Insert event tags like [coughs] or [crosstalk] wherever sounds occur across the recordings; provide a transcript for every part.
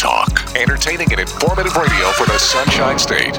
talk. Entertaining and informative radio for the Sunshine State.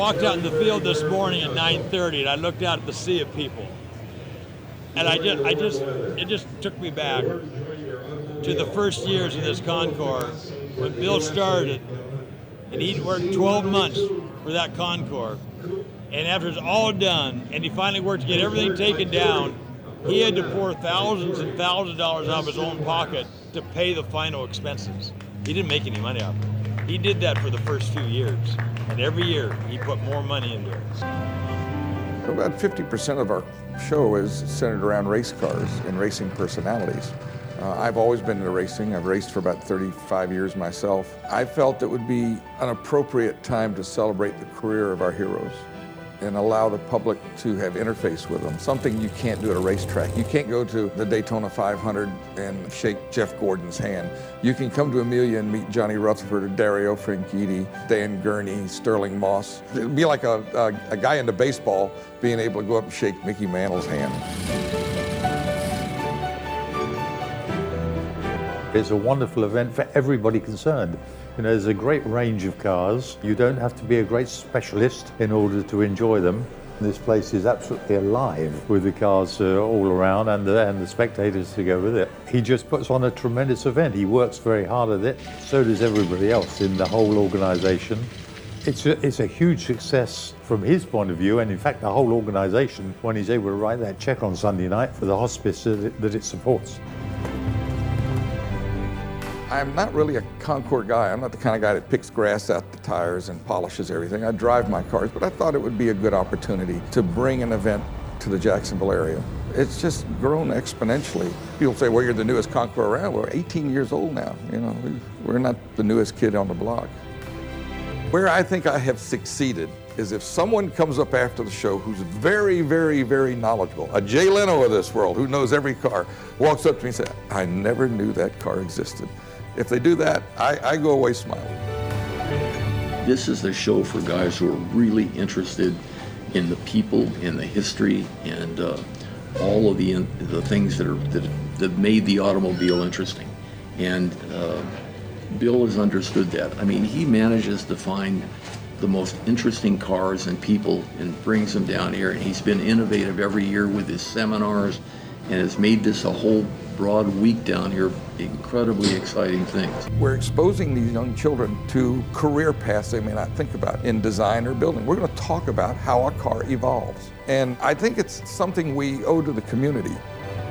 walked out in the field this morning at 9:30, and I looked out at the sea of people, and I just, I just, it just took me back to the first years of this Concours when Bill started, and he'd worked 12 months for that Concours, and after it's all done, and he finally worked to get everything taken down, he had to pour thousands and thousands of dollars out of his own pocket to pay the final expenses. He didn't make any money off it. He did that for the first few years, and every year he put more money into it. About 50% of our show is centered around race cars and racing personalities. Uh, I've always been into racing. I've raced for about 35 years myself. I felt it would be an appropriate time to celebrate the career of our heroes and allow the public to have interface with them, something you can't do at a racetrack. You can't go to the Daytona 500 and shake Jeff Gordon's hand. You can come to Amelia and meet Johnny Rutherford, Dario Franchitti, Dan Gurney, Stirling Moss. It'd be like a, a, a guy into baseball being able to go up and shake Mickey Mantle's hand. It's a wonderful event for everybody concerned. You know, there's a great range of cars. You don't have to be a great specialist in order to enjoy them. This place is absolutely alive with the cars uh, all around and the, and the spectators to go with it. He just puts on a tremendous event. He works very hard at it. So does everybody else in the whole organisation. It's a, it's a huge success from his point of view, and in fact, the whole organisation, when he's able to write that check on Sunday night for the hospice that it, that it supports. I'm not really a Concours guy. I'm not the kind of guy that picks grass out the tires and polishes everything. I drive my cars, but I thought it would be a good opportunity to bring an event to the Jacksonville area. It's just grown exponentially. People say, well, you're the newest Concours around. We're 18 years old now. You know, we're not the newest kid on the block. Where I think I have succeeded is if someone comes up after the show who's very, very, very knowledgeable, a Jay Leno of this world who knows every car, walks up to me and says, I never knew that car existed. If they do that, I, I go away smiling. This is a show for guys who are really interested in the people, in the history, and uh, all of the the things that are that, that made the automobile interesting. And uh, Bill has understood that. I mean, he manages to find the most interesting cars and people and brings them down here. And he's been innovative every year with his seminars and has made this a whole broad week down here. Incredibly exciting things. We're exposing these young children to career paths they may not think about in design or building. We're going to talk about how a car evolves. And I think it's something we owe to the community.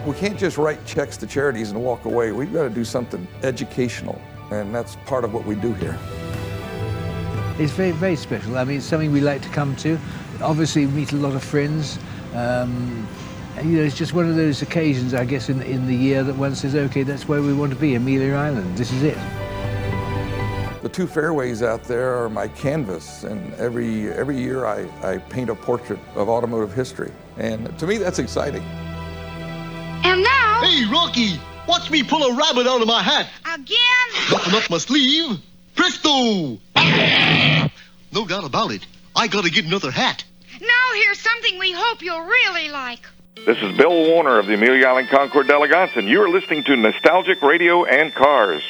We can't just write checks to charities and walk away. We've got to do something educational. And that's part of what we do here. It's very, very special. I mean, it's something we like to come to. Obviously, we meet a lot of friends. Um, and, you know, it's just one of those occasions, I guess, in, in the year that one says, okay, that's where we want to be, Amelia Island. This is it. The two fairways out there are my canvas, and every, every year I, I paint a portrait of automotive history. And to me, that's exciting. And now. Hey, Rocky, watch me pull a rabbit out of my hat. Again? Nothing up my sleeve. Presto! no doubt about it. I gotta get another hat. Now here's something we hope you'll really like. This is Bill Warner of the Amelia Island Concours d'Elegance, and you are listening to Nostalgic Radio and Cars.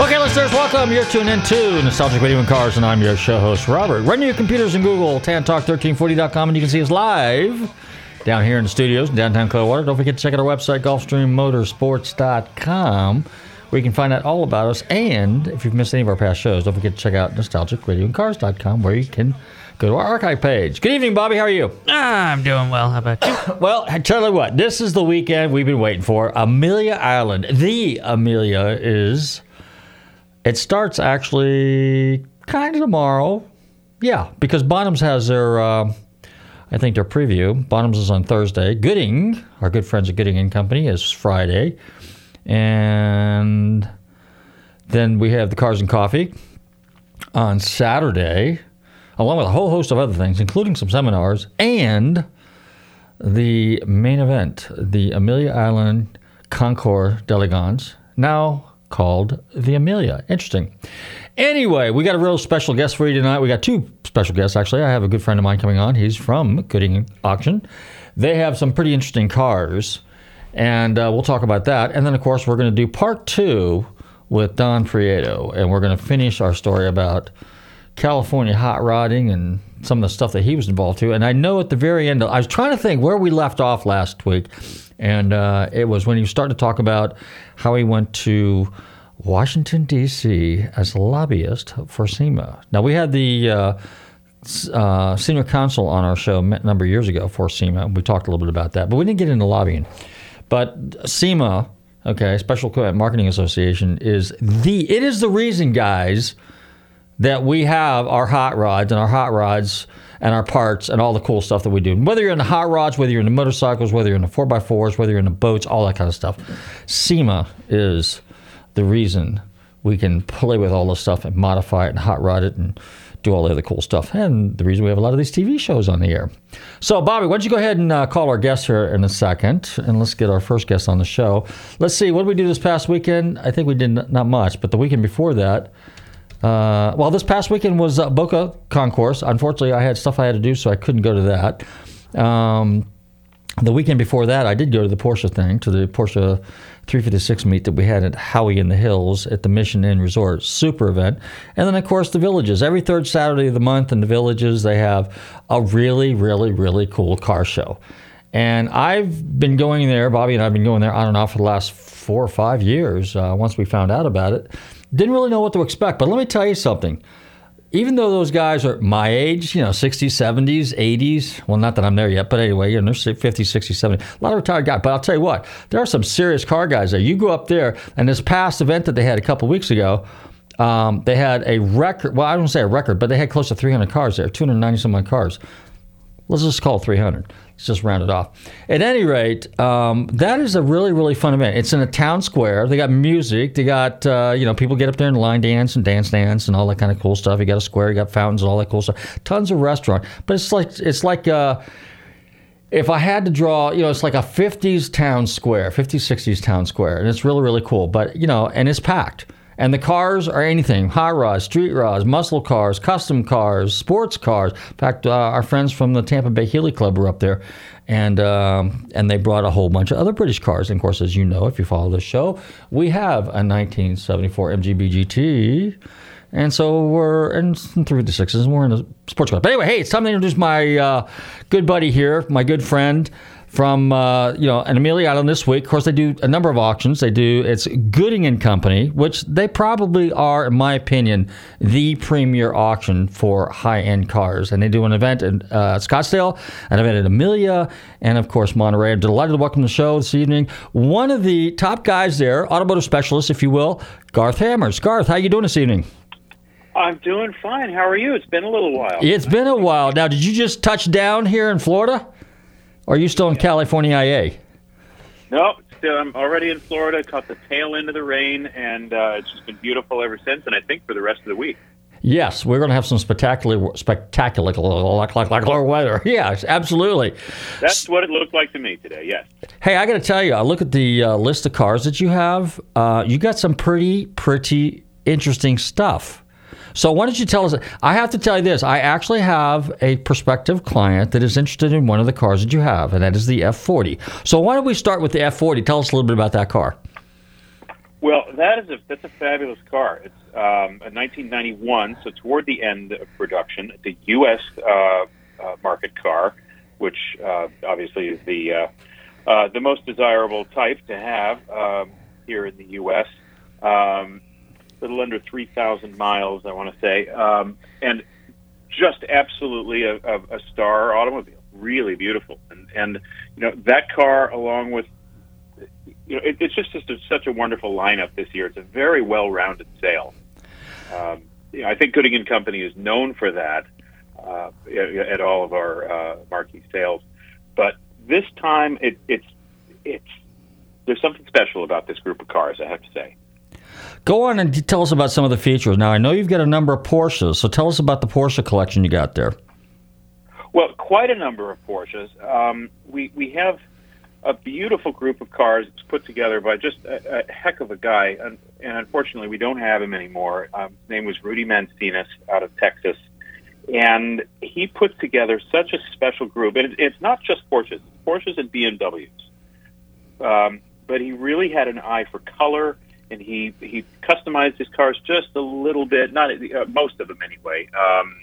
Okay, listeners, welcome. You're tuned in to Nostalgic Radio and Cars, and I'm your show host, Robert. Run your computers in Google, tantalk1340.com, and you can see us live down here in the studios in downtown Clearwater. Don't forget to check out our website, GulfstreamMotorsports.com, where you can find out all about us. And if you've missed any of our past shows, don't forget to check out NostalgicRadioandCars.com, where you can go to our archive page. Good evening, Bobby. How are you? I'm doing well. How about you? [coughs] Well, I tell you what, this is the weekend we've been waiting for. Amelia Island. The Amelia is. It starts actually kind of tomorrow. Yeah, because Bonhams has their, uh, I think their preview. Bonhams is on Thursday. Gooding, our good friends at Gooding and Company, is Friday, and then we have the Cars and Coffee on Saturday, along with a whole host of other things, including some seminars and the main event, the Amelia Island Concours d'Elegance, now called the Amelia. Interesting. Anyway, we got a real special guest for you tonight. We got two special guests, actually. I have a good friend of mine coming on. He's from Gooding Auction. They have some pretty interesting cars, and uh, we'll talk about that. And then, of course, we're going to do part two with Don Prieto, and we're going to finish our story about California hot rodding and some of the stuff that he was involved to. And I know at the very end, I was trying to think where we left off last week, and uh, it was when he started to talk about how he went to Washington D.C. as a lobbyist for SEMA. Now we had the uh, uh, senior counsel on our show a number of years ago for SEMA. We talked a little bit about that, but we didn't get into lobbying. But SEMA, okay, Special Marketing Association, is the it is the reason, guys that we have our hot rods and our hot rods and our parts and all the cool stuff that we do. Whether you're in the hot rods, whether you're in the motorcycles, whether you're in the 4x4s, whether you're in the boats, all that kind of stuff. SEMA is the reason we can play with all this stuff and modify it and hot rod it and do all the other cool stuff. And the reason we have a lot of these TV shows on the air. So, Bobby, why don't you go ahead and uh, call our guest here in a second, and let's get our first guest on the show. Let's see, what did we do this past weekend? I think we did not much, but the weekend before that, uh, well, this past weekend was uh, Boca Concours. Unfortunately, I had stuff I had to do, so I couldn't go to that. Um, the weekend before that, I did go to the Porsche thing, to the Porsche 356 meet that we had at Howey in the Hills at the Mission Inn Resort. Super event. And then, of course, the Villages. Every third Saturday of the month in the Villages, they have a really, really, really cool car show. And I've been going there, Bobby and I have been going there on and off for the last four or five years uh, once we found out about it. Didn't really know what to expect, but let me tell you something even though those guys are my age, you know, 60s, 70s, 80s, well, not that I'm there yet, but anyway, you know, they're 50s, 60s, 70s, a lot of retired guys. But I'll tell you what, there are some serious car guys there. You go up there, and this past event that they had a couple weeks ago, um, they had a record, well, I don't say a record, but they had close to 300 cars there, 290 some cars. Let's just call it 300. Let's just round it off. At any rate, um, that is a really, really fun event. It's in a town square. They got music. They got, uh, you know, people get up there and line dance and dance dance and all that kind of cool stuff. You got a square, you got fountains and all that cool stuff. Tons of restaurant. But it's like, it's like, uh, if I had to draw, you know, it's like a 50s town square, 50s, 60s town square, and it's really, really cool. But, you know, and it's packed. And the cars are anything high rods, street rods, muscle cars, custom cars, sports cars. In fact, uh, our friends from the Tampa Bay Healey Club were up there. And, um, and they brought a whole bunch of other British cars. And of course, as you know, if you follow the show, we have a 1974 MGB GT. And so we're in through the sixes, and we're in a sports car. But anyway, hey, it's time to introduce my uh, good buddy here, my good friend from uh, you know an Amelia Island this week. Of course, they do a number of auctions. They do it's Gooding and Company, which they probably are, in my opinion, the premier auction for high end cars. And they do an event in uh, Scottsdale, an event in Amelia, and of course Monterey. I'm delighted to welcome to the show this evening one of the top guys there, automotive specialist, if you will, Garth Hammers. Garth, how are you doing this evening? I'm doing fine. How are you? It's been a little while. It's been a while. Now, did you just touch down here in Florida? Are you still in California IA? No, still, I'm already in Florida. Caught the tail end of the rain, and uh, it's just been beautiful ever since. And I think for the rest of the week. Yes, we're going to have some spectacular, spectacular, like, like, like weather. [laughs] Yes, absolutely. That's what it looked like to me today. Yes. Hey, I got to tell you, I look at the uh, list of cars that you have. Uh, you got some pretty, pretty interesting stuff. So why don't you tell us? I have to tell you this. I actually have a prospective client that is interested in one of the cars that you have, and that is the F40. So why don't we start with the F40? Tell us a little bit about that car. Well, that is a that's a fabulous car. It's um, a 1991, so toward the end of production. the U.S. Uh, uh, market car, which uh, obviously is the uh, uh, the most desirable type to have um, here in the U.S. Um, little under 3,000 miles, I want to say, um, and just absolutely a, a, a star automobile. Really beautiful, and and you know that car along with you know, it, it's just, just a, such a wonderful lineup this year. It's a very well-rounded sale. Um, you know, I think Gooding and Company is known for that uh, at, at all of our uh, marquee sales. But this time, it, it's it's there's something special about this group of cars. I have to say. Go on and tell us about some of the features. Now, I know you've got a number of Porsches, so tell us about the Porsche collection you got there. Well, quite a number of Porsches. Um, we we have a beautiful group of cars. It's put together by just a, a heck of a guy, and, and unfortunately, we don't have him anymore. Um, his name was Rudy Mancinas out of Texas, and he put together such a special group. And it, it's not just Porsches, Porsches and BMWs, um, but he really had an eye for color, and he he customized his cars just a little bit, not uh, most of them anyway. Um,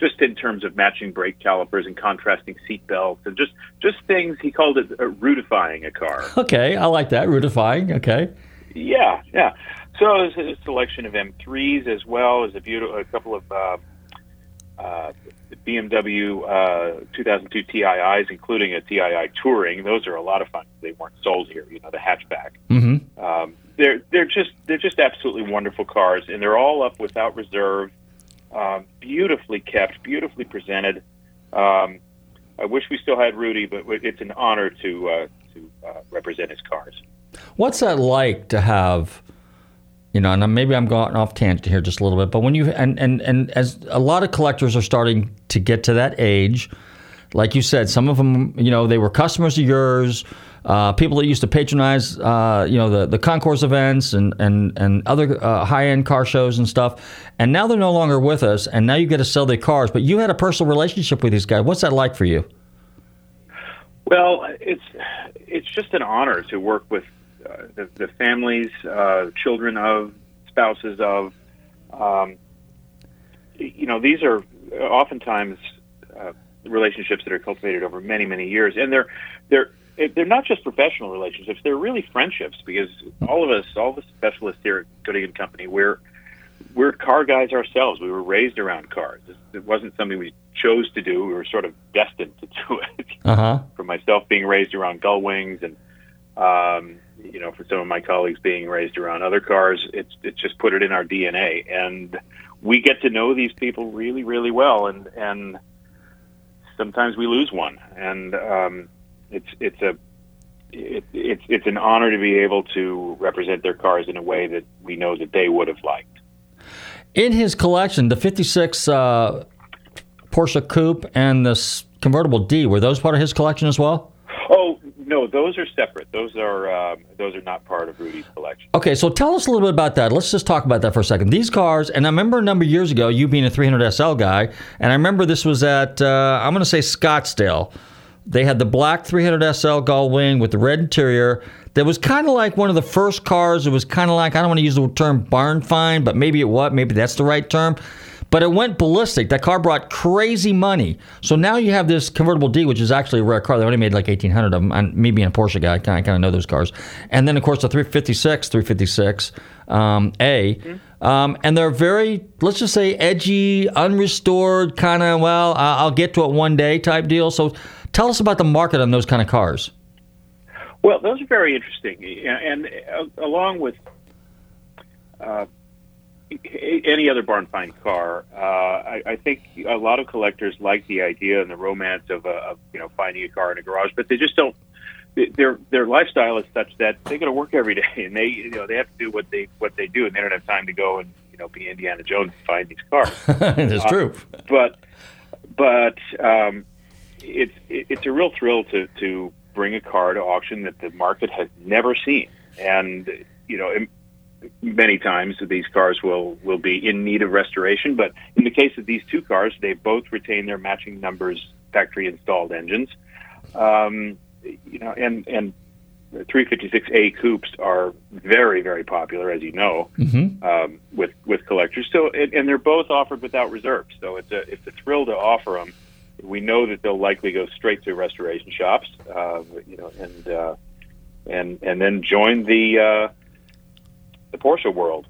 just in terms of matching brake calipers and contrasting seat belts and just just things he called it uh, rootifying a car. Okay, I like that rootifying. Okay. Yeah, yeah. So there's a selection of M3s as well as a beautiful a couple of uh, uh, BMW uh, 2002 TIIs, including a TII Touring. Those are a lot of fun. They weren't sold here, you know, the hatchback. Mm-hmm. Um, they're they're just they're just absolutely wonderful cars, and they're all up without reserve um, beautifully kept, beautifully presented. Um, I wish we still had Rudy, but it's an honor to uh, to uh, represent his cars. What's that like to have? You know, and maybe I'm going off tangent here just a little bit, but when you and and and as a lot of collectors are starting to get to that age, like you said, some of them, you know, they were customers of yours uh, people that used to patronize, uh, you know, the, the concourse events and and and other uh, high end car shows and stuff, and now they're no longer with us, and now you get to sell their cars. But you had a personal relationship with these guys. What's that like for you? Well, it's it's just an honor to work with uh, the, the families, uh, children of, spouses of. Um, you know, these are oftentimes uh, relationships that are cultivated over many many years, and they're they're they're not just professional relationships; they're really friendships. Because all of us, all the specialists here at Gooding and Company, we're we're car guys ourselves. We were raised around cars. It wasn't something we chose to do. We were sort of destined to do [laughs] it. Uh-huh. For myself, being raised around gull wings, and um, you know, for some of my colleagues being raised around other cars, it's it's just put it in our DNA, and we get to know these people really, really well, and and sometimes we lose one, and um, it's it's a it, it's it's an honor to be able to represent their cars in a way that we know that they would have liked. In his collection, the '56 uh, Porsche Coupe and the convertible D were those part of his collection as well? Oh no, those are separate. Those are um, those are not part of Rudy's collection. Okay, so tell us a little bit about that. Let's just talk about that for a second. These cars, and I remember a number of years ago, you being a 300 SL guy, and I remember this was at uh, I'm going to say Scottsdale. They had the black 300 SL gull wing with the red interior. That was kind of like one of the first cars. It was kind of like I don't want to use the term barn find, but maybe it was. Maybe that's the right term. But it went ballistic. That car brought crazy money. So now you have this convertible D, which is actually a rare car. They only made like 1,800 of them. And me being a Porsche guy, I kind of know those cars. And then, of course, the 356, 356 um, A. Mm-hmm. Um, and they're very, let's just say, edgy, unrestored, kind of, well, I'll get to it one day type deal. So Tell us about the market on those kind of cars. Well, those are very interesting, and uh, along with uh, any other barn find car, uh, I, I, think a lot of collectors like the idea and the romance of, uh, of, you know finding a car in a garage, but they just don't. Their their lifestyle is such that they got to work every day, [laughs] and they you know they have to do what they what they do, and they don't have time to go and you know be Indiana Jones and find these cars. [laughs] That's uh, true. But but um, it's it's a real thrill to to bring a car to auction that the market has never seen, and you know. Many times these cars will, will be in need of restoration, but in the case of these two cars, they both retain their matching numbers factory installed engines. Um, you know, and and 356A coupes are very, very popular, as you know, Mm-hmm. um, with with collectors. So, and, and they're both offered without reserves. So it's a it's a thrill to offer them. We know that they'll likely go straight to restoration shops, uh, you know, and uh, and and then join the uh, the Porsche world.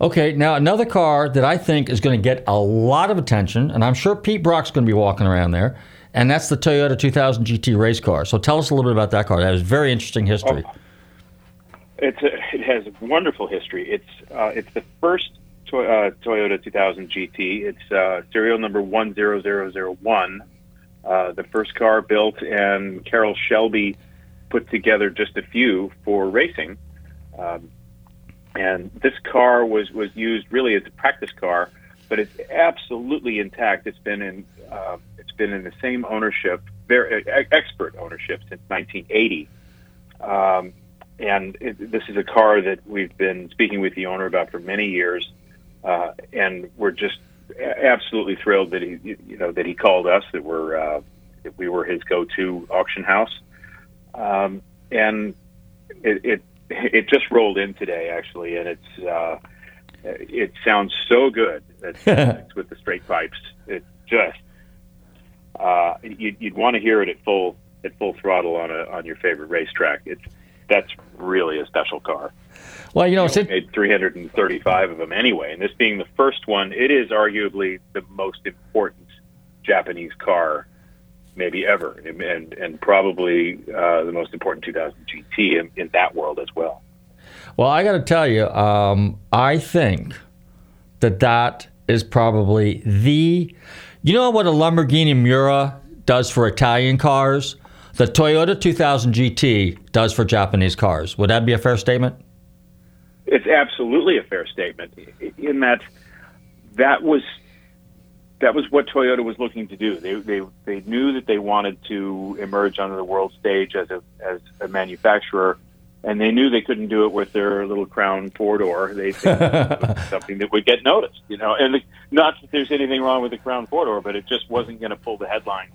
Okay, now another car that I think is going to get a lot of attention, and I'm sure Pete Brock's going to be walking around there, and that's the Toyota 2000 GT race car. So tell us a little bit about that car. That has very interesting history. It's a, it has a wonderful history. It's uh, it's the first to, uh, Toyota 2000 GT. It's uh, serial number 10001. Uh, the first car built, and Carroll Shelby put together just a few for racing. Um, and this car was was used really as a practice car, but it's absolutely intact. It's been in uh, it's been in the same ownership, very expert ownership since 1980. Um, and it, this is a car that we've been speaking with the owner about for many years, uh, and we're just absolutely thrilled that he, you know, that he called us. That we're uh, that we were his go-to auction house, um, and it, it it just rolled in today actually, and it's uh, it sounds so good. [laughs] It's, with the straight pipes. It's just uh, you'd, you'd want to hear it at full at full throttle on a on your favorite racetrack. It's that's really a special car. Well, you know, We made 335 of them anyway, and this being the first one, it is arguably the most important Japanese car maybe ever, and and, probably uh, the most important 2000 GT in, in that world as well. Well, I got to tell you, um, I think that that is probably the. You know what a Lamborghini Miura does for Italian cars? The Toyota 2000 GT does for Japanese cars. Would that be a fair statement? It's absolutely a fair statement in that that was that was what Toyota was looking to do. They they they knew that they wanted to emerge onto the world stage as a as a manufacturer, and they knew they couldn't do it with their little Crown four door. They they wanted to do something that would get noticed, you know. And not that there's anything wrong with the Crown four door, but it just wasn't going to pull the headline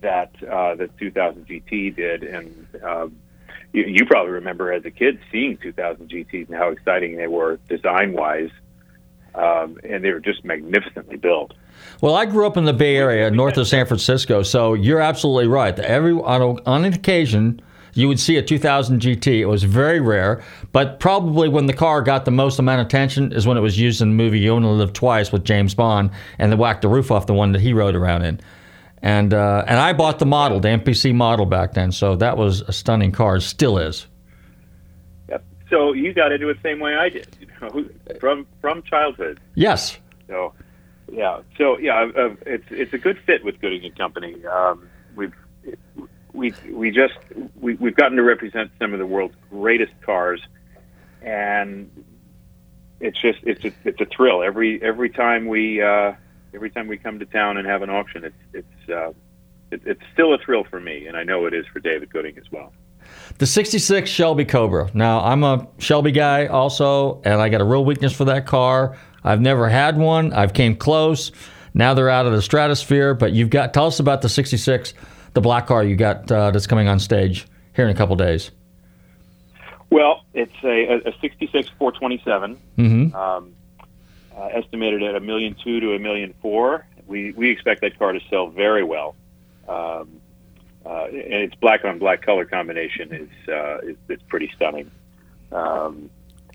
that uh, the 2000 GT did. And um, you, you probably remember as a kid seeing 2000 GTs and how exciting they were design wise, um, and they were just magnificently built. Well, I grew up in the Bay Area, north of San Francisco, so you're absolutely right. Every on, a, on an occasion, you would see a 2000 GT. It was very rare, but probably when the car got the most amount of attention is when it was used in the movie "You Only Live Twice" with James Bond, and they whacked the roof off the one that he rode around in. And uh, and I bought the model, the MPC model back then, so that was a stunning car. It still is. Yep. So you got into it the same way I did, you know, from from childhood. Yes. So, yeah. So yeah, uh, it's it's a good fit with Gooding and Company. Um, we've we we just we, we've gotten to represent some of the world's greatest cars, and it's just it's a, it's a thrill every every time we uh, every time we come to town and have an auction. It's it's uh, it, it's still a thrill for me, and I know it is for David Gooding as well. The 66 Shelby Cobra. Now, I'm a Shelby guy also, and I got a real weakness for that car. I've never had one. I've came close. Now they're out of the stratosphere, but you've got tell us about the 66, the black car you got uh, that's coming on stage here in a couple days. Well, it's a, a 66 427, Mhm. um, uh, estimated at a million two to a million four. We we expect that car to sell very well. Um, uh, and its black on black color combination is uh, is, is pretty stunning. Um,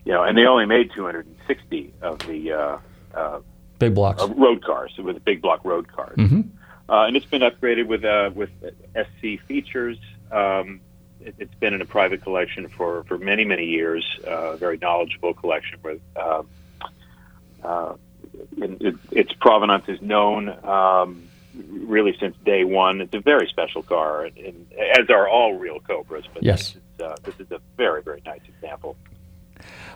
you know, and they only made 260 of the uh, uh, Big blocks. uh, road cars with the big block road cars, hmm uh, and it's been upgraded with uh, with SC features. Um, it, it's been in a private collection for, for many many years. Uh, very knowledgeable collection with. Um, uh, it, its provenance is known um, really since day one. It's a very special car, and, and as are all real Cobras. But Yes. this is, uh, this is a very very nice example.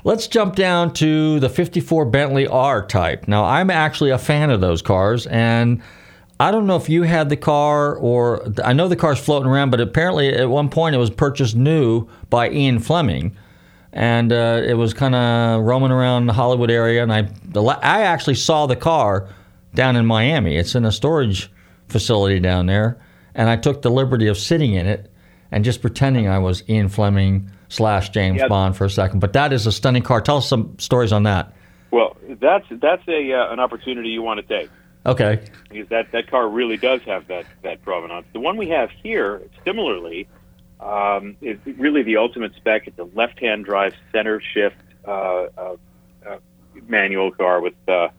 Let's jump down to the 54 Bentley R type. Now, I'm actually a fan of those cars, and I don't know if you had the car or I know the car's floating around, but apparently at one point it was purchased new by Ian Fleming, and uh, it was kind of roaming around the Hollywood area. And I, la- I actually saw the car down in Miami. It's in a storage facility down there, and I took the liberty of sitting in it. and just pretending I was Ian Fleming slash James Yep. Bond for a second. But that is a stunning car. Tell us some stories on that. Well, that's that's a uh, an opportunity you want to take Okay. because that that car really does have that that provenance. The one we have here, similarly, um, is really the ultimate spec. It's a left-hand drive, center shift uh, uh, uh, manual car with uh,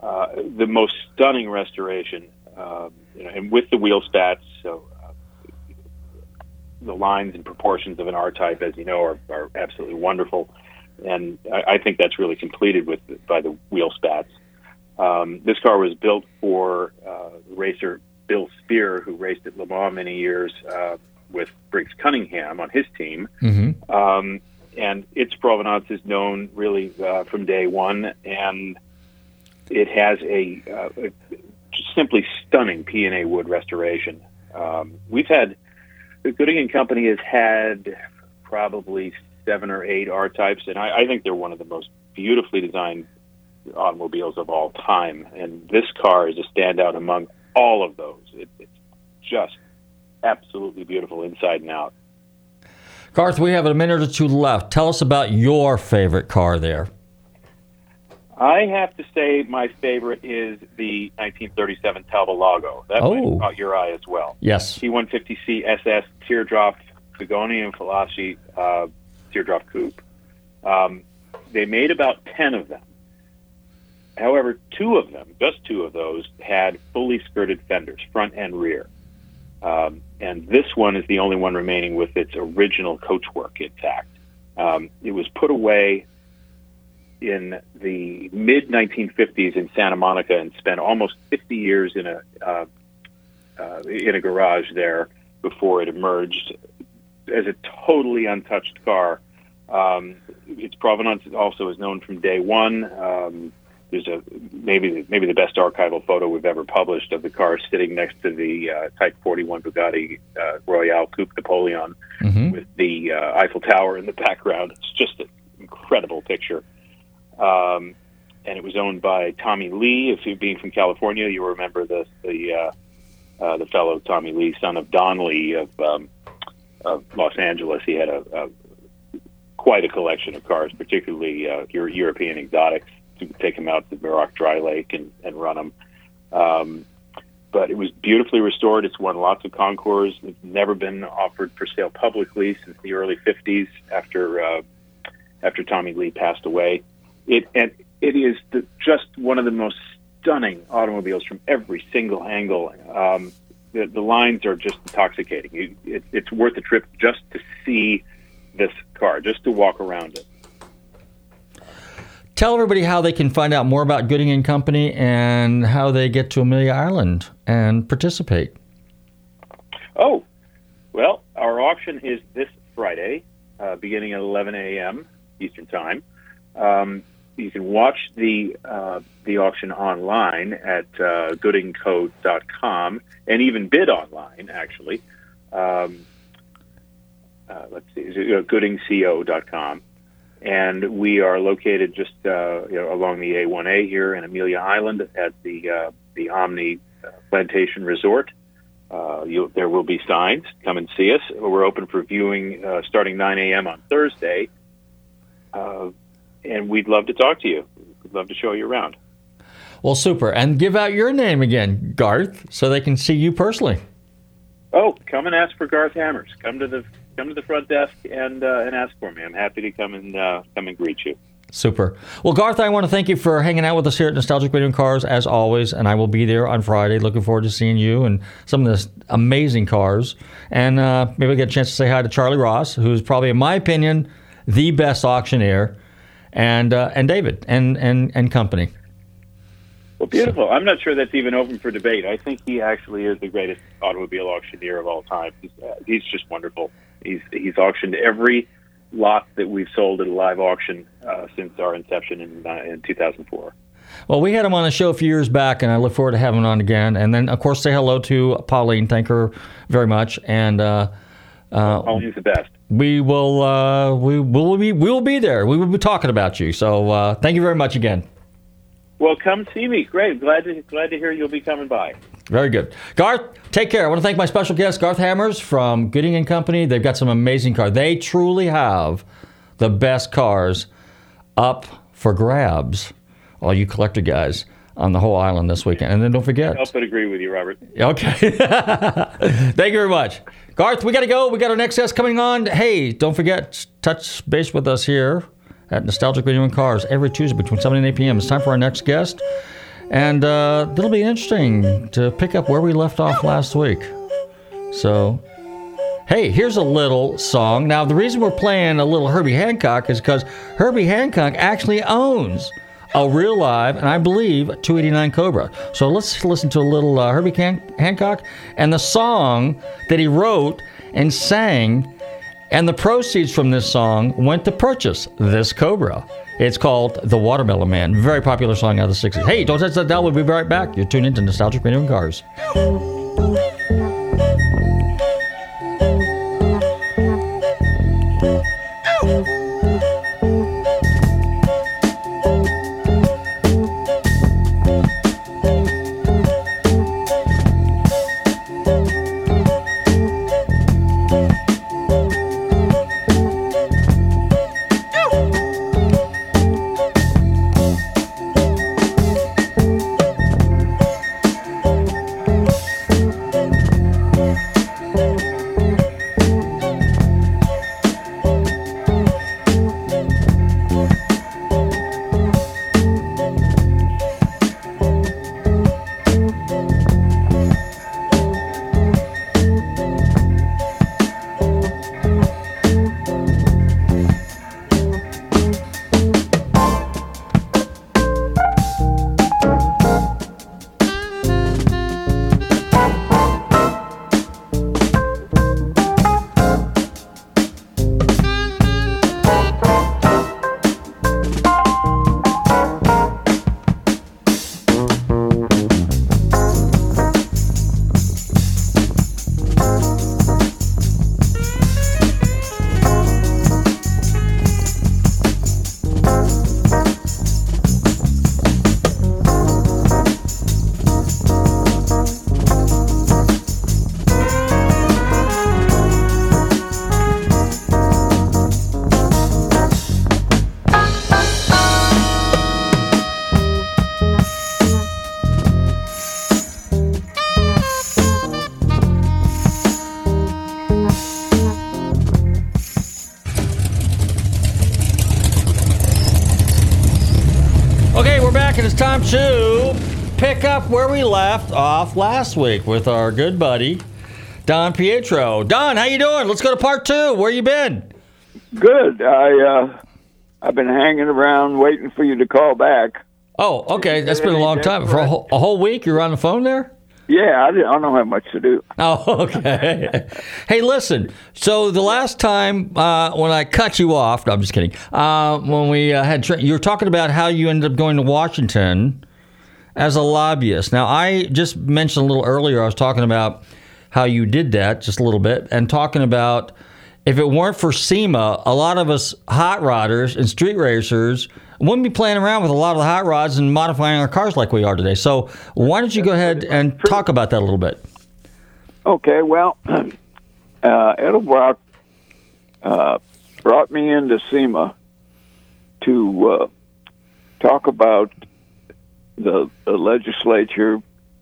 uh, the most stunning restoration, um, you know, and with the wheel spats. So uh, the lines and proportions of an R type, as you know, are, are absolutely wonderful, and I, I think that's really completed with by the wheel spats. Um, this car was built for racer Bill Spear, who raced at Le Mans many years uh, with Briggs Cunningham on his team. Mm-hmm. Um, and its provenance is known really uh, from day one, and it has a, uh, a simply stunning P&A wood restoration. Um, we've had the Gooding and Company has had probably seven or eight R types, and I, I think they're one of the most beautifully designed automobiles of all time. And this car is a standout among all of those. It, it's just absolutely beautiful inside and out. Garth, we have a minute or two left. Tell us about your favorite car there. I have to say my favorite is the 1937 Talbot That Oh. caught your eye as well. Yes. T150C SS Teardrop Figoni et Falaschi uh, Teardrop Coupe. Um, they made about 10 of them. However, two of them, just two of those, had fully skirted fenders, front and rear. Um, and this one is the only one remaining with its original coachwork intact. Um, it was put away in the mid 1950s in Santa Monica and spent almost 50 years in a uh, uh, in a garage there before it emerged as a totally untouched car. Um, its provenance also is known from day one. Um, there's a maybe maybe the best archival photo we've ever published of the car sitting next to the uh, Type 41 Bugatti uh, Royale Coupe Napoleon Mm-hmm. with the uh, Eiffel Tower in the [laughs] background. It's just an incredible picture. Um, and it was owned by Tommy Lee. If you being from California, you remember the the uh, uh, the fellow Tommy Lee, son of Don Lee of, um, of Los Angeles. He had a, a quite a collection of cars, particularly uh, European exotics. To take them out to Muroc Dry Lake and, and run them. Um, but it was beautifully restored. It's won lots of concours. It's never been offered for sale publicly since the early '50s, after uh, after Tommy Lee passed away. It and it is the, just one of the most stunning automobiles from every single angle. Um, the, the lines are just intoxicating. You, it, it's worth a trip just to see this car, just to walk around it. Tell everybody how they can find out more about Gooding and Company and how they get to Amelia Island and participate. Oh, well, our auction is this Friday, uh, beginning at 11 a.m. Eastern Time. Um, you can watch the uh, the auction online at uh, goodingco.com and even bid online, actually. Um, uh, let's see, uh, goodingco.com. And we are located just uh, you know, along the A1A here in Amelia Island at the uh, the Omni uh, Plantation Resort. Uh, you, there will be signs. Come and see us. We're open for viewing uh, starting 9 a.m. on Thursday. Uh, and we'd love to talk to you. We'd love to show you around. Well, super. And give out your name again, Garth, so they can see you personally. Oh, come and ask for Garth Hammers. Come to the come to the front desk and uh, and ask for me. I'm happy to come and uh, come and greet you. Super. Well, Garth, I want to thank you for hanging out with us here at Nostalgic Radio and Cars as always, and I will be there on Friday. Looking forward to seeing you and some of the amazing cars. And uh, maybe I'll get a chance to say hi to Charlie Ross, who's probably, in my opinion, the best auctioneer, and uh, and David and and and company. Well, beautiful. I'm not sure that's even open for debate. I think he actually is the greatest automobile auctioneer of all time. He's, uh, he's just wonderful. He's he's auctioned every lot that we've sold at a live auction uh, since our inception in uh, in 2004. Well, we had him on the show a few years back, and I look forward to having him on again. And then, of course, say hello to Pauline. Thank her very much. And uh, uh, Pauline's the best. we will uh, we will be we will be there. We will be talking about you. So uh, thank you very much again. Well, come see me. Great. Glad to glad to hear you'll be coming by. Very good. Garth, take care. I want to thank my special guest, Garth Hammers from Gooding and Company. They've got some amazing cars. They truly have the best cars up for grabs. All you collector guys on the whole island this weekend. And then don't forget. I'll but agree with you, Robert. Okay. [laughs] Thank you very much. Garth, we got to go. We got our next guest coming on. Hey, don't forget, touch base with us here at Nostalgic Radio and Cars every Tuesday between 7 and 8 p.m. It's time for our next guest. And uh, it'll be interesting to pick up where we left off last week. So, hey, here's a little song. Now, the reason we're playing a little Herbie Hancock is because Herbie Hancock actually owns a real live, and I believe 289 Cobra. So let's listen to a little uh, Herbie Han- Hancock and the song that he wrote and sang. And the proceeds from this song went to purchase this Cobra. It's called The Watermelon Man. Very popular song out of the 60s. Hey, don't touch that dial. We'll be right back. You're tuned into Nostalgic Radio and Cars. Left off last week with our good buddy Don Pietro. Don, how you doing? Let's go to part two. Where you been? Good. I uh, I've been hanging around waiting for you to call back. Oh, okay. That's been a long time. For a whole, a whole week, you're on the phone there. Yeah, I, don't have much to do. Oh, [laughs] okay. hey, listen. So the last time uh, when I cut you off, no, I'm just kidding. Uh, when we uh, had, tra- you were talking about how you ended up going to Washington as a lobbyist. Now, I just mentioned a little earlier. I was talking about how you did that just a little bit, and talking about if it weren't for SEMA, a lot of us hot rodders and street racers wouldn't be playing around with a lot of the hot rods and modifying our cars like we are today. So, why don't you go ahead and talk about that a little bit? Okay, well, [clears throat] uh, Edelbrock uh, brought me into SEMA to uh, talk about the, the legislature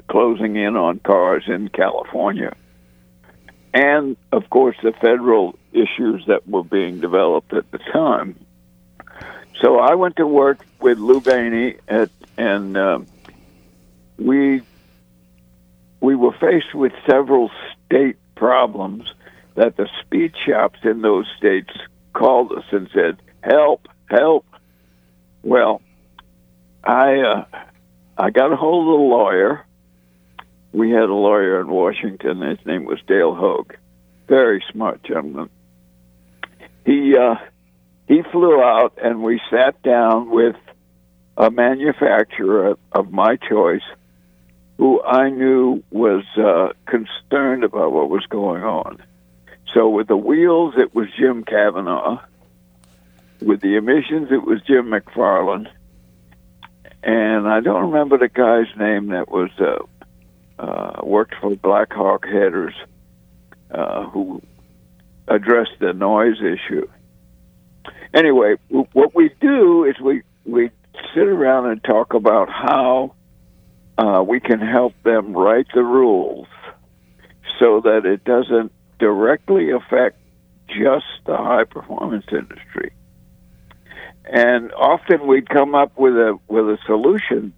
closing in on cars in California. And, of course, the federal issues that were being developed at the time. So I went to work with Lou Bainey at, and um, we we were faced with several state problems that the speed shops in those states called us and said, "Help, help." Well, I uh, I got a hold of a lawyer. We had a lawyer in Washington. His name was Dale Hogue, very smart gentleman. He uh, he flew out, and we sat down with a manufacturer of my choice who I knew was uh, concerned about what was going on. So with the wheels, it was Jim Kavanaugh. With the emissions, it was Jim McFarland. And I don't remember the guy's name that was uh, uh, worked for Black Hawk Headers, uh, who addressed the noise issue. Anyway, what we do is we we sit around and talk about how uh, we can help them write the rules so that it doesn't directly affect just the high performance industry. And often we'd come up with a with a solution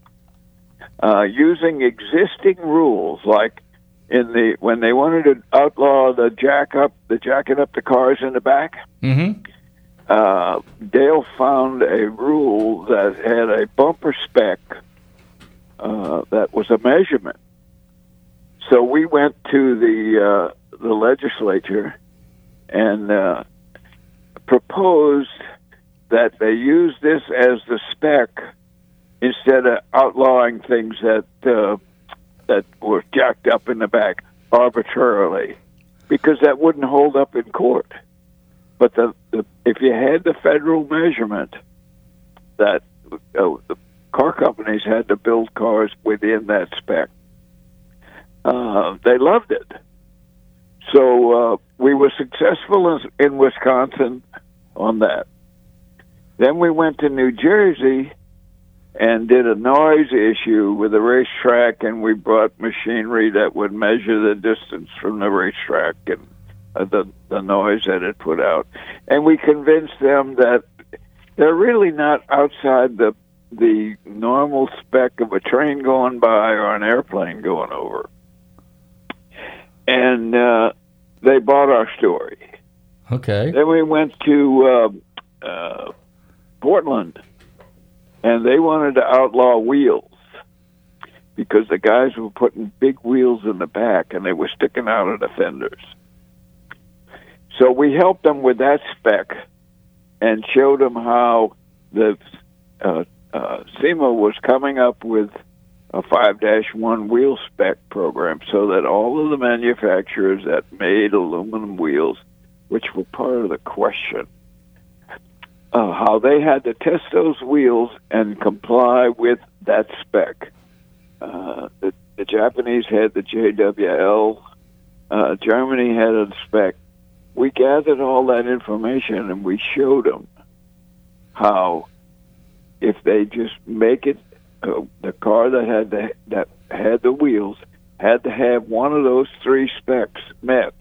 uh, using existing rules, like in the when they wanted to outlaw the jack up, the jacking up the cars in the back. Mm-hmm. Uh, Dale found a rule that had a bumper spec uh, that was a measurement. So we went to the uh, the legislature and uh, proposed that they use this as the spec instead of outlawing things that uh, that were jacked up in the back arbitrarily, because that wouldn't hold up in court. But the, the if you had the federal measurement that uh, the car companies had to build cars within that spec, uh, they loved it. So uh, we were successful in, in Wisconsin on that. Then we went to New Jersey and did a noise issue with the racetrack, and we brought machinery that would measure the distance from the racetrack and uh, the the noise that it put out, and we convinced them that they're really not outside the the normal spec of a train going by or an airplane going over. And uh, they bought our story. Okay. Then we went to uh, uh, Portland, and they wanted to outlaw wheels because the guys were putting big wheels in the back and they were sticking out of the fenders. So we helped them with that spec and showed them how the uh, uh, SEMA was coming up with a 5-1 wheel spec program so that all of the manufacturers that made aluminum wheels, which were part of the question, uh, how they had to test those wheels and comply with that spec. Uh, the, the Japanese had the JWL, uh, Germany had a spec. We gathered all that information and we showed them how if they just make it uh, the car that had the that had the wheels had to have one of those three specs met.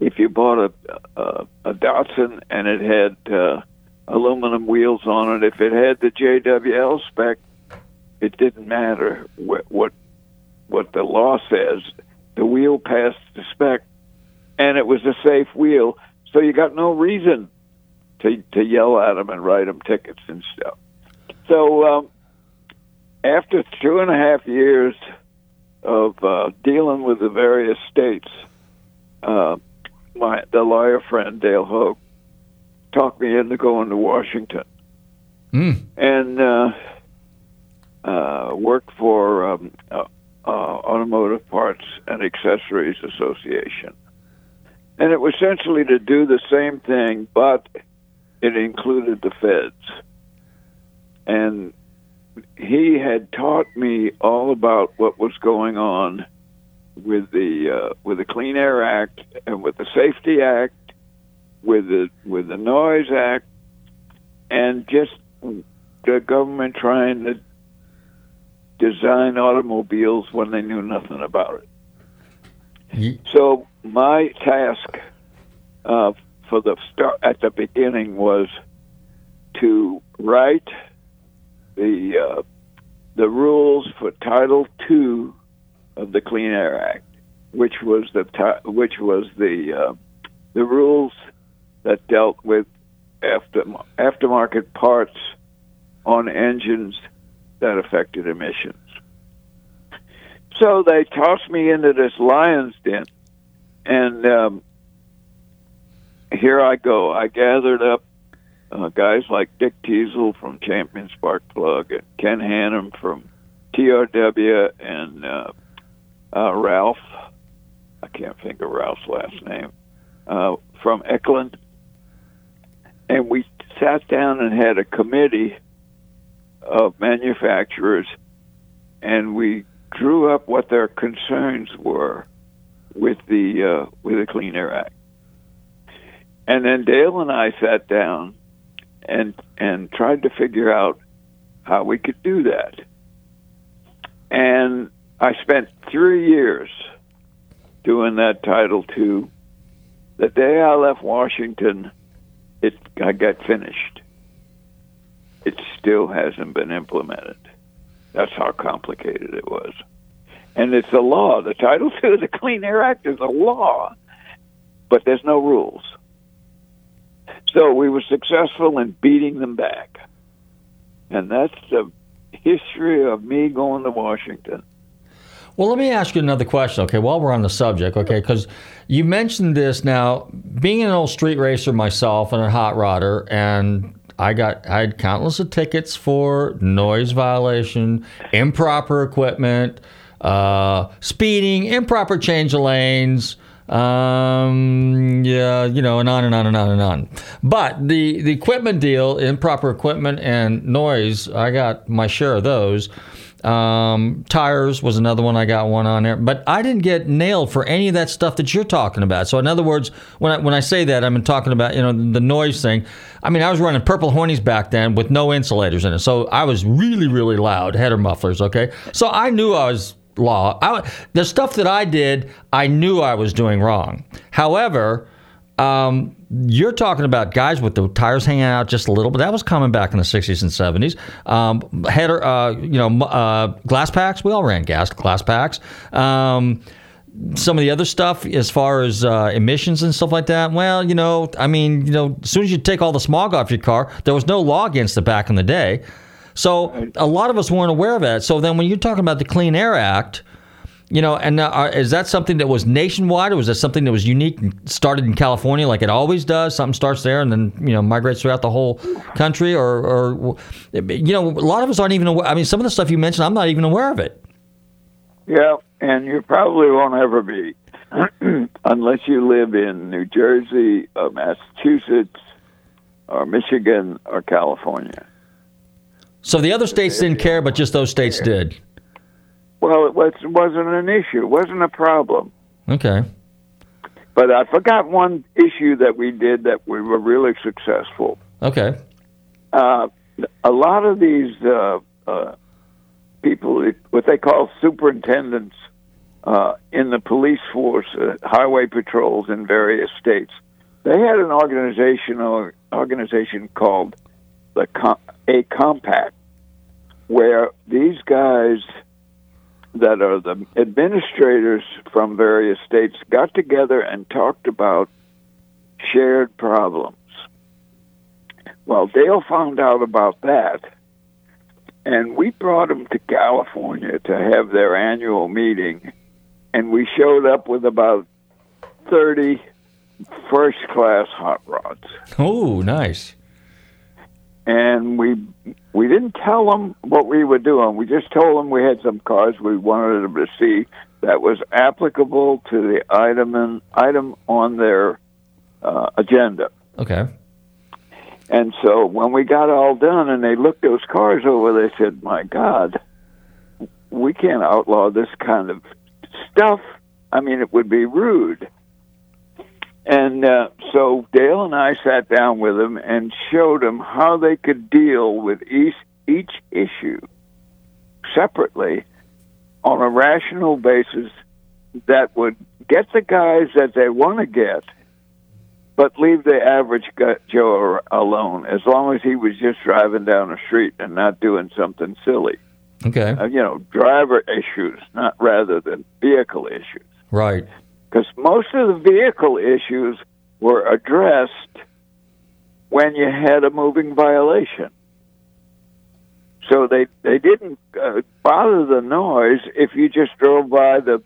If you bought a a, a Datsun and it had uh, aluminum wheels on it, if it had the JWL spec, it didn't matter what what what the law says. The wheel passed the spec, and it was a safe wheel, so you got no reason to to yell at them and write them tickets and stuff. So um, after two and a half years of uh, dealing with the various states, uh, my the lawyer friend Dale Hogue talked me into going to Washington Mm. and uh, uh, worked for um, uh, uh, Automotive Parts and Accessories Association, and it was essentially to do the same thing, but it included the feds. And he had taught me all about what was going on with the uh, with the Clean Air Act and with the Safety Act, with the with the Noise Act, and just the government trying to design automobiles when they knew nothing about it. So my task uh, for the start at the beginning was to write the uh, the rules for Title II of the Clean Air Act, which was the which was the uh, the rules that dealt with after aftermarket parts on engines that affected emissions. So they tossed me into this lion's den, and um, here I go. I gathered up uh, guys like Dick Teasel from Champion Spark Plug and Ken Hannum from TRW and uh, uh, Ralph. I can't think of Ralph's last name uh, from Eklund, and we sat down and had a committee of manufacturers, and we drew up what their concerns were with the uh, with the Clean Air Act. And then Dale and I sat down and and tried to figure out how we could do that. And I spent three years doing that Title II. The day I left Washington, it I got finished. It still hasn't been implemented. That's how complicated it was. And it's a law. The Title II of [laughs] the Clean Air Act is a law, but there's no rules. So we were successful in beating them back. And that's the history of me going to Washington. Well, let me ask you another question, okay, while we're on the subject, okay, because you mentioned this now, being an old street racer myself and a hot rodder, and I got I had countless of tickets for noise violation, improper equipment, uh, speeding, improper change of lanes, um, yeah, you know, and on and on and on and on. But the the equipment deal, improper equipment and noise, I got my share of those. Um, tires was another one I got one on there, but I didn't get nailed for any of that stuff that you're talking about. So in other words, when I, when I say that, I'm talking about you know the noise thing. I mean, I was running Purple Hornies back then with no insulators in it, so I was really really loud header mufflers. Okay, so I knew I was law. I, the stuff that I did, I knew I was doing wrong. However, um, you're talking about guys with the tires hanging out just a little bit. That was coming back in the 60s and 70s. Um, header, uh, you know, uh, glass packs. We all ran gas glass packs. Um, some of the other stuff, as far as uh, emissions and stuff like that, well, you know, I mean, you know, as soon as you take all the smog off your car, there was no law against it back in the day. So a lot of us weren't aware of that. So then when you're talking about the Clean Air Act, you know, and uh, is that something that was nationwide, or was that something that was unique, and started in California, like it always does? Something starts there and then you know migrates throughout the whole country, or, or you know, a lot of us aren't even aware. I mean, some of the stuff you mentioned, I'm not even aware of it. Yeah, and you probably won't ever be, [clears throat] unless you live in New Jersey, or Massachusetts, or Michigan, or California. So the other states didn't care, but just those states did. Well, it was, wasn't an issue. It wasn't a problem. Okay. But I forgot one issue that we did that we were really successful. Okay. Uh, a lot of these uh, uh, people, what they call superintendents uh, in the police force, uh, highway patrols in various states, they had an organizational organization called the Com- a compact, where these guys that are the administrators from various states got together and talked about shared problems. Well, Dale found out about that, and we brought them to California to have their annual meeting, and we showed up with about 30 first class hot rods. Oh, nice. And we we didn't tell them what we were doing. We just told them we had some cars we wanted them to see that was applicable to the item and, item on their uh, agenda. Okay. And so when we got all done and they looked those cars over, they said, "My God, we can't outlaw this kind of stuff. I mean, it would be rude." And uh, so Dale and I sat down with them and showed them how they could deal with each each issue separately on a rational basis that would get the guys that they want to get, but leave the average Joe alone as long as he was just driving down the street and not doing something silly. Okay. Uh, you know, driver issues, not rather than vehicle issues. Right. Because most of the vehicle issues were addressed when you had a moving violation. So they they didn't uh, bother the noise if you just drove by the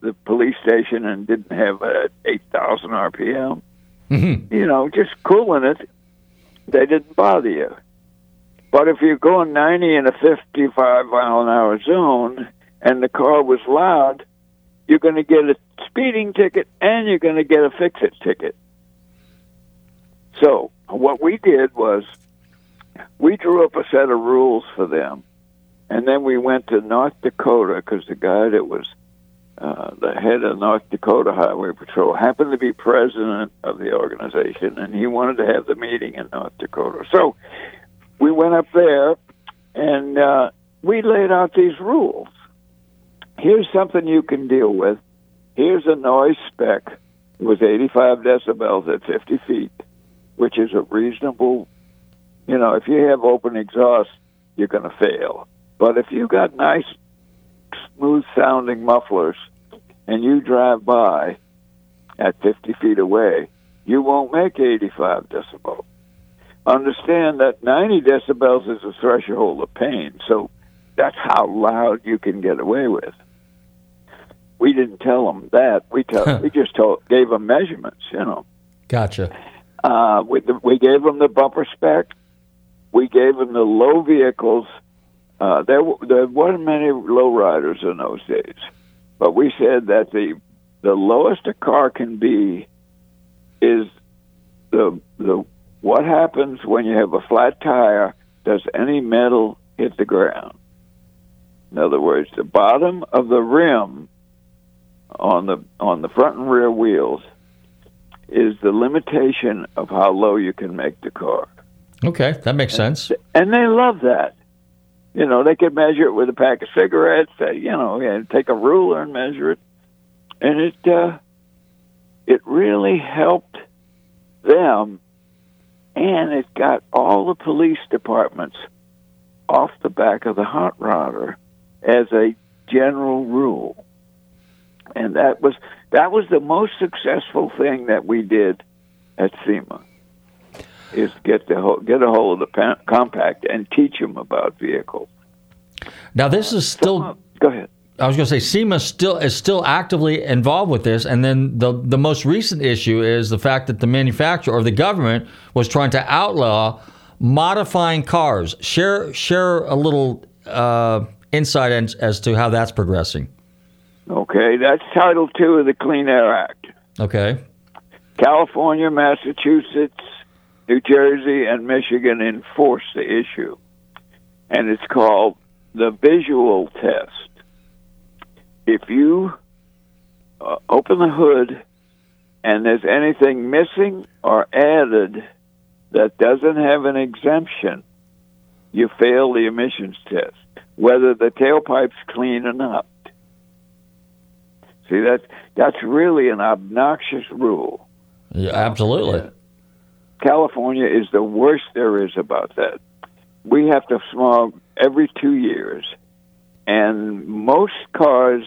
the police station and didn't have a eight thousand RPM. Mm-hmm. You know, just cooling it, they didn't bother you. But if you're going ninety in a fifty-five mile an hour zone and the car was loud, you're going to get a speeding ticket and you're going to get a fix-it ticket. So what we did was we drew up a set of rules for them, and then we went to North Dakota because the guy that was uh, the head of North Dakota Highway Patrol happened to be president of the organization, and he wanted to have the meeting in North Dakota. So we went up there, and uh, we laid out these rules. Here's something you can deal with. Here's a noise spec with 85 decibels at 50 feet, which is a reasonable. You know, if you have open exhaust, you're going to fail. But if you got nice smooth sounding mufflers and you drive by at 50 feet away, you won't make 85 decibels. Understand that 90 decibels is the threshold of pain, so that's how loud you can get away with. We didn't tell them that. We tell, we just told, gave them measurements, you know. Gotcha. Uh, we, we gave them the bumper spec. We gave them the low vehicles uh, there, there weren't many lowriders in those days, but we said that the the lowest a car can be is the the what happens when you have a flat tire. Does any metal hit the ground? In other words, the bottom of the rim on the on the front and rear wheels is the limitation of how low you can make the car. Okay, that makes sense. And they love that. You know, they could measure it with a pack of cigarettes. They, you know, and take a ruler and measure it, and it uh, it really helped them, and it got all the police departments off the back of the hot rodder as a general rule, and that was that was the most successful thing that we did at SEMA is get the get a hold of the pa- compact and teach them about vehicles. Now this is still. Go ahead. I was going to say SEMA still is still actively involved with this, and then the the most recent issue is the fact that the manufacturer or the government was trying to outlaw modifying cars. Share share a little uh, insight as, as to how that's progressing. Okay, that's Title Two of the Clean Air Act. Okay. California, Massachusetts, New Jersey, and Michigan enforce the issue, and it's called the visual test. If you uh, open the hood and there's anything missing or added that doesn't have an exemption, you fail the emissions test, whether the tailpipe's clean or not. See, that's, that's really an obnoxious rule. Yeah, absolutely. California is the worst there is about that. We have to smog every two years, and most cars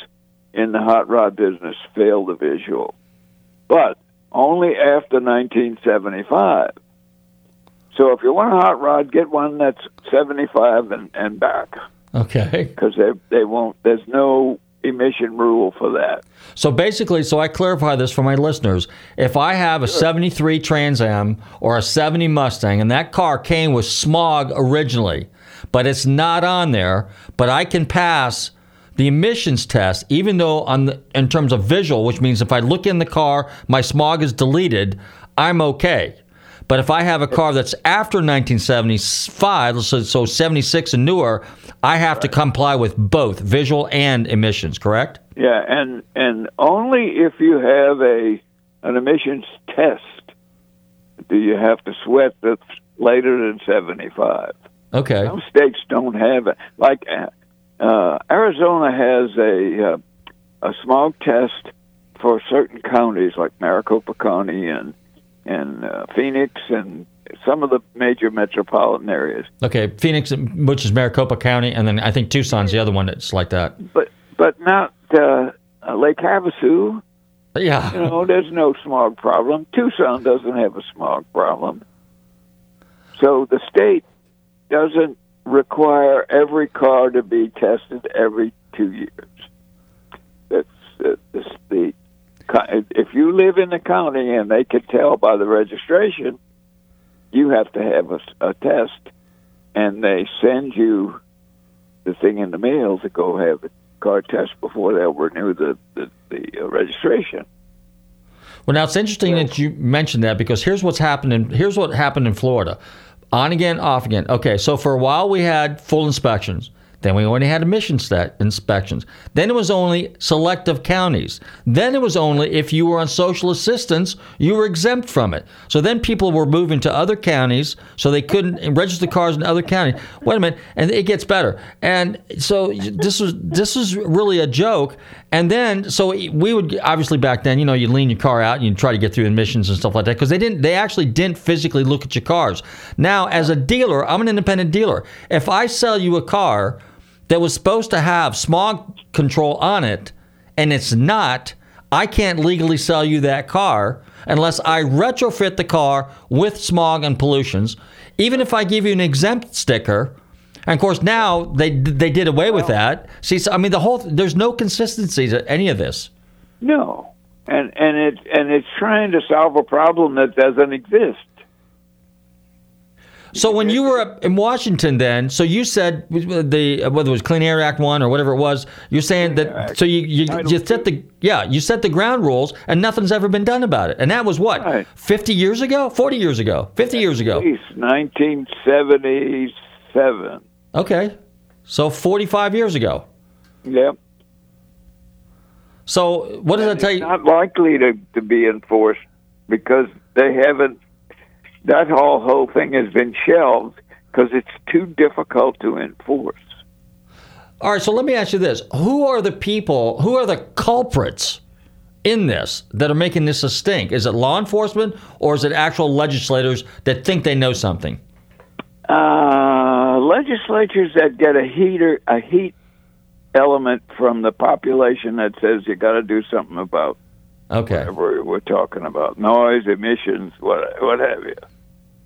in the hot rod business fail the visual, but only after 1975. So if you want a hot rod, get one that's 75 and, and back. Okay. Because they they won't. There's no emission rule for that. So basically, so I clarify this for my listeners. If I have a 73 Trans Am or a 70 Mustang and that car came with smog originally, but it's not on there, but I can pass the emissions test, even though on the, in terms of visual, which means if I look in the car, my smog is deleted, I'm okay. But if I have a car that's after 1975, so, so 76 and newer, I have right. to comply with both visual and emissions, correct? Yeah, and and only if you have a an emissions test do you have to sweat that's later than 75. Okay. Some states don't have it. Like uh, Arizona has a uh, a smog test for certain counties, like Maricopa County and and uh, Phoenix and some of the major metropolitan areas. Okay, Phoenix, which is Maricopa County, and then I think Tucson's the other one that's like that. But but not uh, Lake Havasu. Yeah, you know, there's no smog problem. Tucson doesn't have a smog problem. So the state doesn't require every car to be tested every two years. That's uh, the, the if you live in the county and they can tell by the registration, you have to have a, a test, and they send you the thing in the mail to go have a car test before they'll renew the the, the uh, registration. Well, now it's interesting that you mentioned that because here's what's happened. In, here's what happened in Florida. On again, off again. Okay, so for a while we had full inspections. Then we only had emission stat inspections. Then it was only selective counties. Then it was only if you were on social assistance, you were exempt from it. So then people were moving to other counties so they couldn't register cars in other counties. Wait a minute, and it gets better. And so this was this was really a joke. And then so we would obviously back then, you know, you lean your car out and you try to get through emissions and stuff like that because they didn't they actually didn't physically look at your cars. Now, as a dealer, I'm an independent dealer. If I sell you a car that was supposed to have smog control on it and it's not, I can't legally sell you that car unless I retrofit the car with smog and pollutions. Even if I give you an exempt sticker, and of course now they they did away with that. See, so, I mean the whole there's no consistency to any of this. No, and and it and it's trying to solve a problem that doesn't exist. So when you were up in Washington, then, so you said the whether it was Clean Air Act one or whatever it was, you're saying that so you you, you set the yeah you set the ground rules and nothing's ever been done about it, and that was what fifty years ago, forty years ago, fifty years ago. At 1977. Okay, so forty five years ago. Yep. So what does that tell you? Not likely to to be enforced because they haven't that whole whole thing has been shelved because it's too difficult to enforce. All right, so let me ask you this: Who are the people? Who are the culprits in this that are making this a stink? Is it law enforcement or is it actual legislators that think they know something? Uh, legislatures that get a heater a heat element from the population that says you got to do something about Okay. whatever we're talking about noise, emissions, what what have you.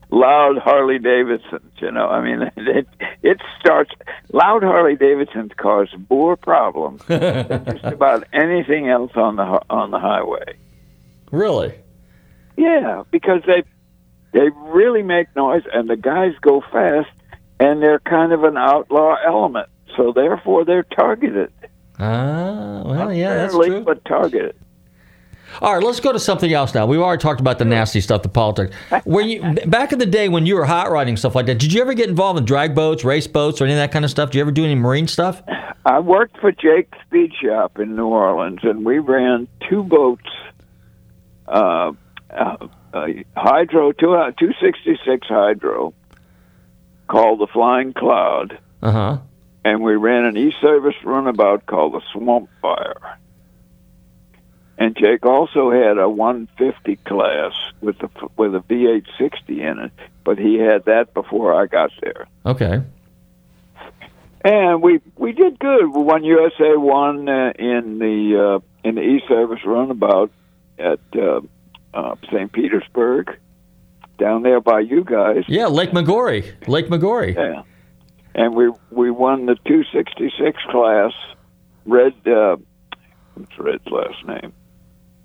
Loud Harley Davidsons, you know. I mean, [laughs] it it starts. Loud Harley Davidsons cause more problems [laughs] than just about anything else on the on the highway. Really? Yeah, because they they really make noise, and the guys go fast, and they're kind of an outlaw element. So therefore, they're targeted. Ah, well, yeah, that's true. But targeted. All right, let's go to something else now. We've already talked about the nasty stuff, the politics. [laughs] When you back in the day when you were hot riding stuff like that, did you ever get involved in drag boats, race boats, or any of that kind of stuff? Did you ever do any marine stuff? I worked for Jake Speed Shop in New Orleans, and we ran two boats, uh, uh, uh, hydro, two two sixty six hydro, called the Flying Cloud, Uh huh. and we ran an e-service runabout called the Swamp Fire. And Jake also had a 150 class with a with a V860 in it, but he had that before I got there. Okay. And we we did good. We won USA one uh, in the uh, in the E Service runabout at uh, uh, St. Petersburg, down there by you guys. Yeah, Lake Maggiore. Lake Maggiore. Yeah, and we we won the 266 class. Red, uh, what's Red's last name?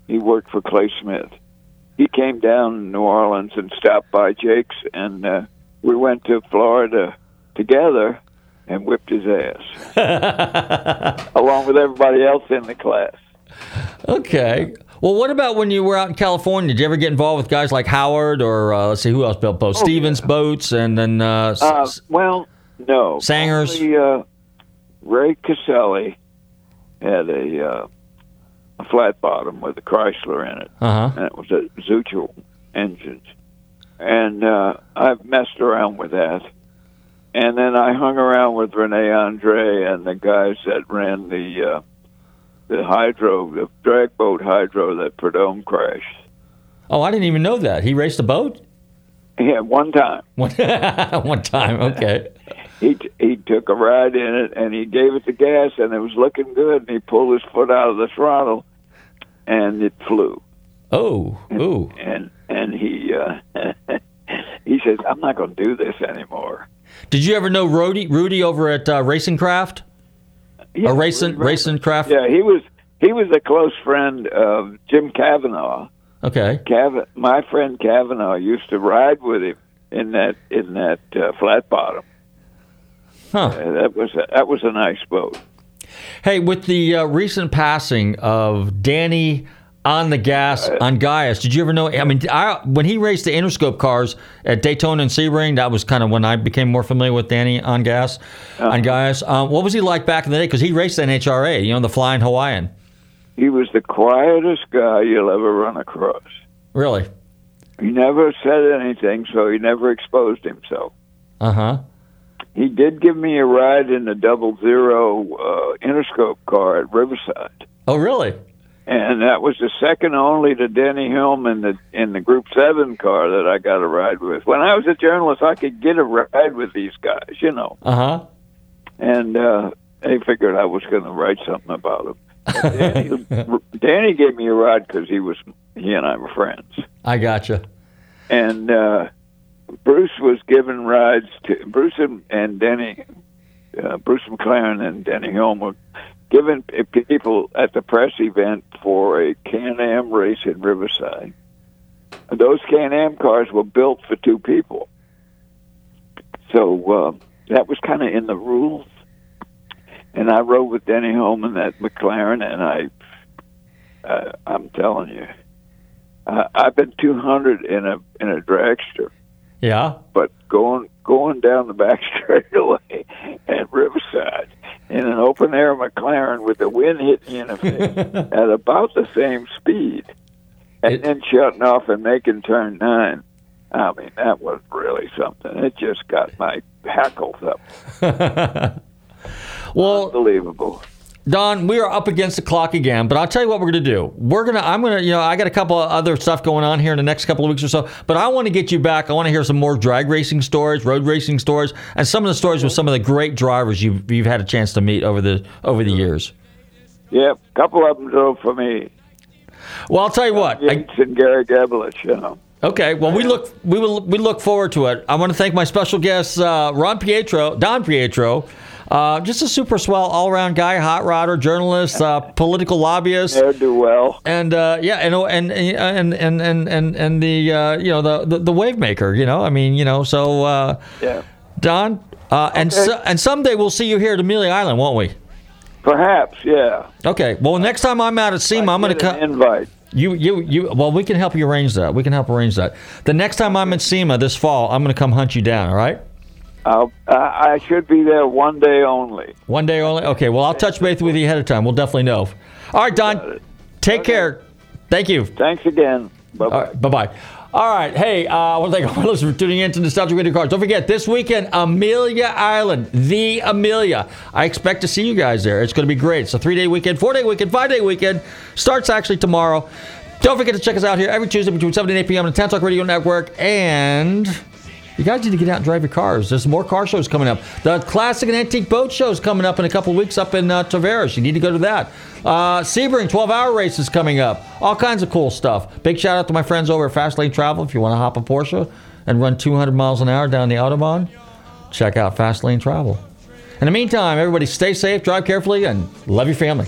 He worked for Clay Smith. He came down in New Orleans and stopped by Jake's, and uh, we went to Florida together and whipped his ass, [laughs] along with everybody else in the class. Okay. Well, what about when you were out in California? Did you ever get involved with guys like Howard or uh, let's see who else built boats? Oh, Stevens boats, and then uh, s- Uh, well, no. Sangers? Only, uh, Ray Caselli had a, uh, a flat bottom with a Chrysler in it. Uh-huh. And it was a Zucho engine. And uh, I've messed around with that. And then I hung around with Rene Andre and the guys that ran the uh, the hydro, the drag boat hydro that Prudhomme crashed. oh, I didn't even know that he raced a boat. Yeah, one time. One, [laughs] one time. Okay. [laughs] he t- he took a ride in it and he gave it the gas and it was looking good and he pulled his foot out of the throttle and it flew Oh. Ooh. and and he uh [laughs] he says I'm not going to do this anymore. Did you ever know Rudy? Rudy over at uh, Racing Craft? Yeah, or Racing Racing Craft? Yeah, he was he was a close friend of Jim Kavanaugh. Okay. Cav- my friend Kavanaugh used to ride with him in that in that uh, flat bottom. Huh. Uh, that was a, that was a nice boat. Hey, with the uh, recent passing of Danny on the gas Ongais. Did you ever know? I mean, I, when he raced the Interscope cars at Daytona and Sebring, that was kind of when I became more familiar with Danny on gas, Ongais. Um, what was he like back in the day? Because he raced the NHRA, you know, the Flying Hawaiian. He was the quietest guy you'll ever run across. Really? He never said anything, so he never exposed himself. Uh huh. He did give me a ride in the double zero uh, Interscope car at Riverside. Oh, really? and that was the second only to Denny Hulme in the in the Group Seven car that I got a ride with. When I was a journalist, I could get a ride with these guys, you know, Uh huh. and uh, they figured I was going to write something about them. [laughs] Danny, Danny gave me a ride because he was he and I were friends, I gotcha. and uh, Bruce was given rides to Bruce and, and Denny, uh, Bruce McLaren and Denny Hulme were given people at the press event for a Can-Am race in Riverside. And those Can-Am cars were built for two people. So uh, that was kind of in the rules. And I rode with Denny Hulme in that McLaren, and I, uh, I'm telling you, uh, I've been 200 in a in a dragster Yeah. but going going down the back [laughs] straightaway at Riverside in an open air McLaren with the wind hitting you in the [laughs] face at about the same speed, and then shutting off and making turn nine. I mean, that was really something. It just got my hackles up. [laughs] Well, unbelievable. Don, we are up against the clock again, but I'll tell you what we're going to do. We're going to, I'm going to, you know, I got a couple of other stuff going on here in the next couple of weeks or so, but I want to get you back. I want to hear some more drag racing stories, road racing stories, and some of the stories with some of the great drivers you've, you've had a chance to meet over the, over the years. Yeah, a couple of them drove for me. Well, I'll tell you what. Yates and Gary Gabelich, you know. Okay, well we look we will we look forward to it. I want to thank my special guests, uh, Ron Prieto, Don Prieto, uh, just a super swell all around guy, hot rodder, journalist, uh, political lobbyist. They do well. And uh, yeah, and and and and and and and the uh, you know the, the the wave maker. You know, I mean, you know, so uh, Yeah. Don, uh, and Okay. so, and someday we'll see you here at Amelia Island, won't we? Perhaps, yeah. Okay. Well, next time I'm out at SEMA, I'm going to come. invite. You, you, you. Well, we can help you arrange that. We can help arrange that. The next time I'm at SEMA this fall, I'm going to come hunt you down. All right. I'll, I I should be there one day only. One day only. Okay. Well, I'll touch base with you ahead of time. We'll definitely know. All right, Don. Take care. Thank you. Thanks again. Bye bye. Bye bye. All right. Hey, uh, I want to thank all [laughs] listeners for tuning in to Nostalgic Radio Cars. Don't forget, this weekend, Amelia Island, the Amelia. I expect to see you guys there. It's going to be great. It's a three day weekend, four day weekend, five day weekend. Starts actually tomorrow. Don't forget to check us out here every Tuesday between 7 and 8 p.m. on the Tan Talk Radio Network. And you guys need to get out and drive your cars. There's more car shows coming up. The Classic and Antique Boat Show is coming up in a couple weeks up in uh, Tavares. You need to go to that. Uh, Sebring 12 hour race is coming up. All kinds of cool stuff. Big shout out to my friends over at Fast Lane Travel. If you want to hop a Porsche and run 200 miles an hour down the Autobahn, check out Fast Lane Travel. In the meantime, everybody stay safe, drive carefully, and love your family.